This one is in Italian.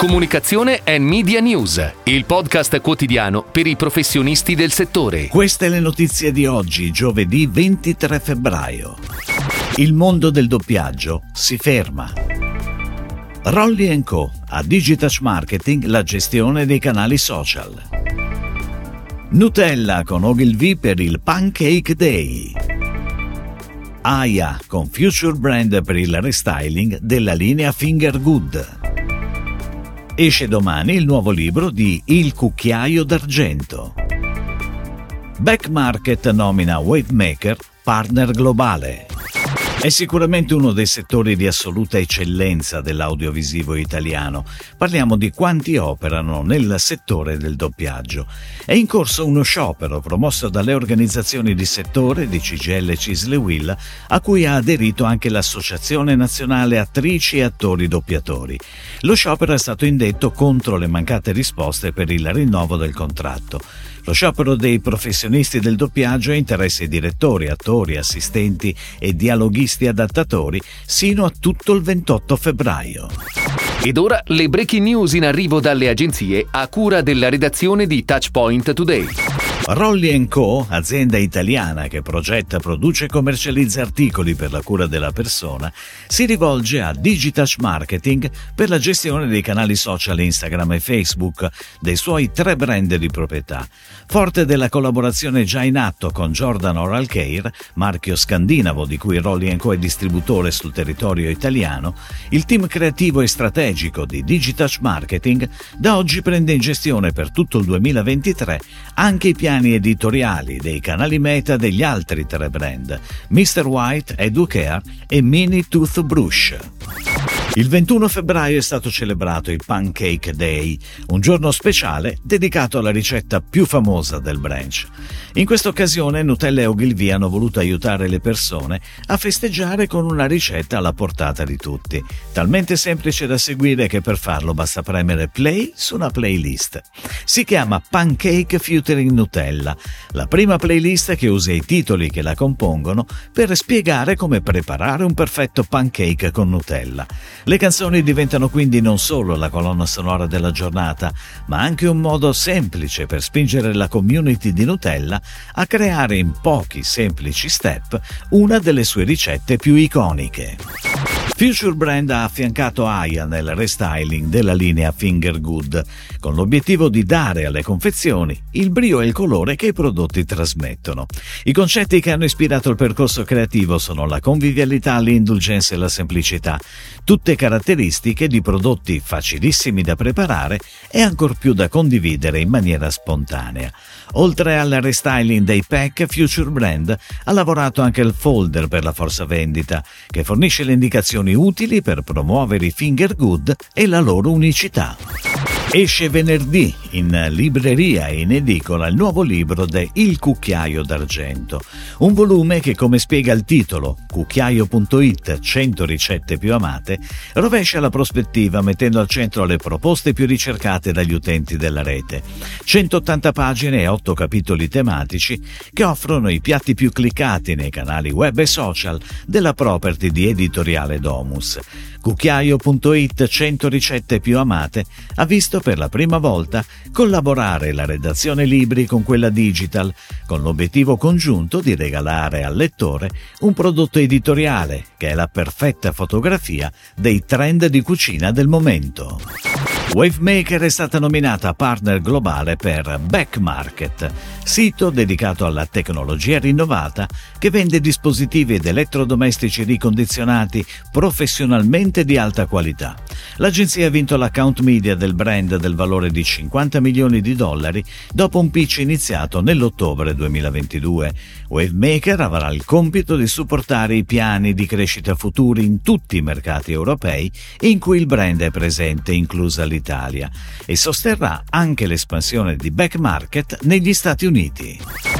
Comunicazione e Media News, il podcast quotidiano per i professionisti del settore. Queste le notizie di oggi, giovedì 23 febbraio. Il mondo del doppiaggio si ferma. Rolly Co. a Digitouch Marketing la gestione dei canali social. Nutella con Ogilvy per il Pancake Day. AIA con Future Brand per il restyling della linea Finger Good. Esce domani il nuovo libro di Il cucchiaio d'argento. Back Market nomina Wavemaker partner globale. È sicuramente uno dei settori di assoluta eccellenza dell'audiovisivo italiano. Parliamo di quanti operano nel settore del doppiaggio. È in corso uno sciopero promosso dalle organizzazioni di settore di CGL Cisle Will, a cui ha aderito anche l'Associazione Nazionale Attrici e Attori Doppiatori. Lo sciopero è stato indetto contro le mancate risposte per il rinnovo del contratto. Lo sciopero dei professionisti del doppiaggio interessa i direttori, attori, assistenti e dialoghisti adattatori sino a tutto il 28 febbraio. Ed ora le breaking news in arrivo dalle agenzie a cura della redazione di Touchpoint Today. Rolly Co., azienda italiana che progetta, produce e commercializza articoli per la cura della persona, si rivolge a Digitouch Marketing per la gestione dei canali social Instagram e Facebook dei suoi tre brand di proprietà. Forte della collaborazione già in atto con Jordan Oral Care, marchio scandinavo di cui Rolly Co. è distributore sul territorio italiano, il team creativo e strategico di Digitouch Marketing da oggi prende in gestione per tutto il 2023 anche i piani piani editoriali dei canali meta degli altri tre brand, Mr. White, Educare e Mini Toothbrush. Il 21 febbraio è stato celebrato il Pancake Day, un giorno speciale dedicato alla ricetta più famosa del branch. In questa occasione Nutella e Ogilvy hanno voluto aiutare le persone a festeggiare con una ricetta alla portata di tutti, talmente semplice da seguire che per farlo basta premere play su una playlist. Si chiama Pancake Featuring Nutella, la prima playlist che usa i titoli che la compongono per spiegare come preparare un perfetto pancake con Nutella. Le canzoni diventano quindi non solo la colonna sonora della giornata, ma anche un modo semplice per spingere la community di Nutella a creare in pochi semplici step una delle sue ricette più iconiche. Future Brand ha affiancato Aya nel restyling della linea Finger Good, con l'obiettivo di dare alle confezioni il brio e il colore che i prodotti trasmettono. I concetti che hanno ispirato il percorso creativo sono la convivialità, l'indulgenza e la semplicità, tutte caratteristiche di prodotti facilissimi da preparare e ancor più da condividere in maniera spontanea. Oltre al restyling dei pack, Future Brand ha lavorato anche al folder per la forza vendita, che fornisce le indicazioni utili per promuovere i finger good e la loro unicità. Esce venerdì in libreria e in edicola il nuovo libro de Il cucchiaio d'argento, un volume che, come spiega il titolo, cucchiaio.it 100 ricette più amate, rovescia la prospettiva mettendo al centro le proposte più ricercate dagli utenti della rete. 180 pagine e 8 capitoli tematici che offrono i piatti più cliccati nei canali web e social della property di editoriale Domus. Cucchiaio.it 100 ricette più amate ha visto per la prima volta collaborare la redazione libri con quella digital, con l'obiettivo congiunto di regalare al lettore un prodotto editoriale che è la perfetta fotografia dei trend di cucina del momento. Wavemaker è stata nominata partner globale per Backmarket, sito dedicato alla tecnologia rinnovata che vende dispositivi ed elettrodomestici ricondizionati professionalmente di alta qualità. L'agenzia ha vinto l'account media del brand del valore di 50 milioni di dollari dopo un pitch iniziato nell'ottobre 2022. Wavemaker avrà il compito di supportare i piani di crescita futuri in tutti i mercati europei in cui il brand è presente, inclusa l'Italia e sosterrà anche l'espansione di back market negli Stati Uniti.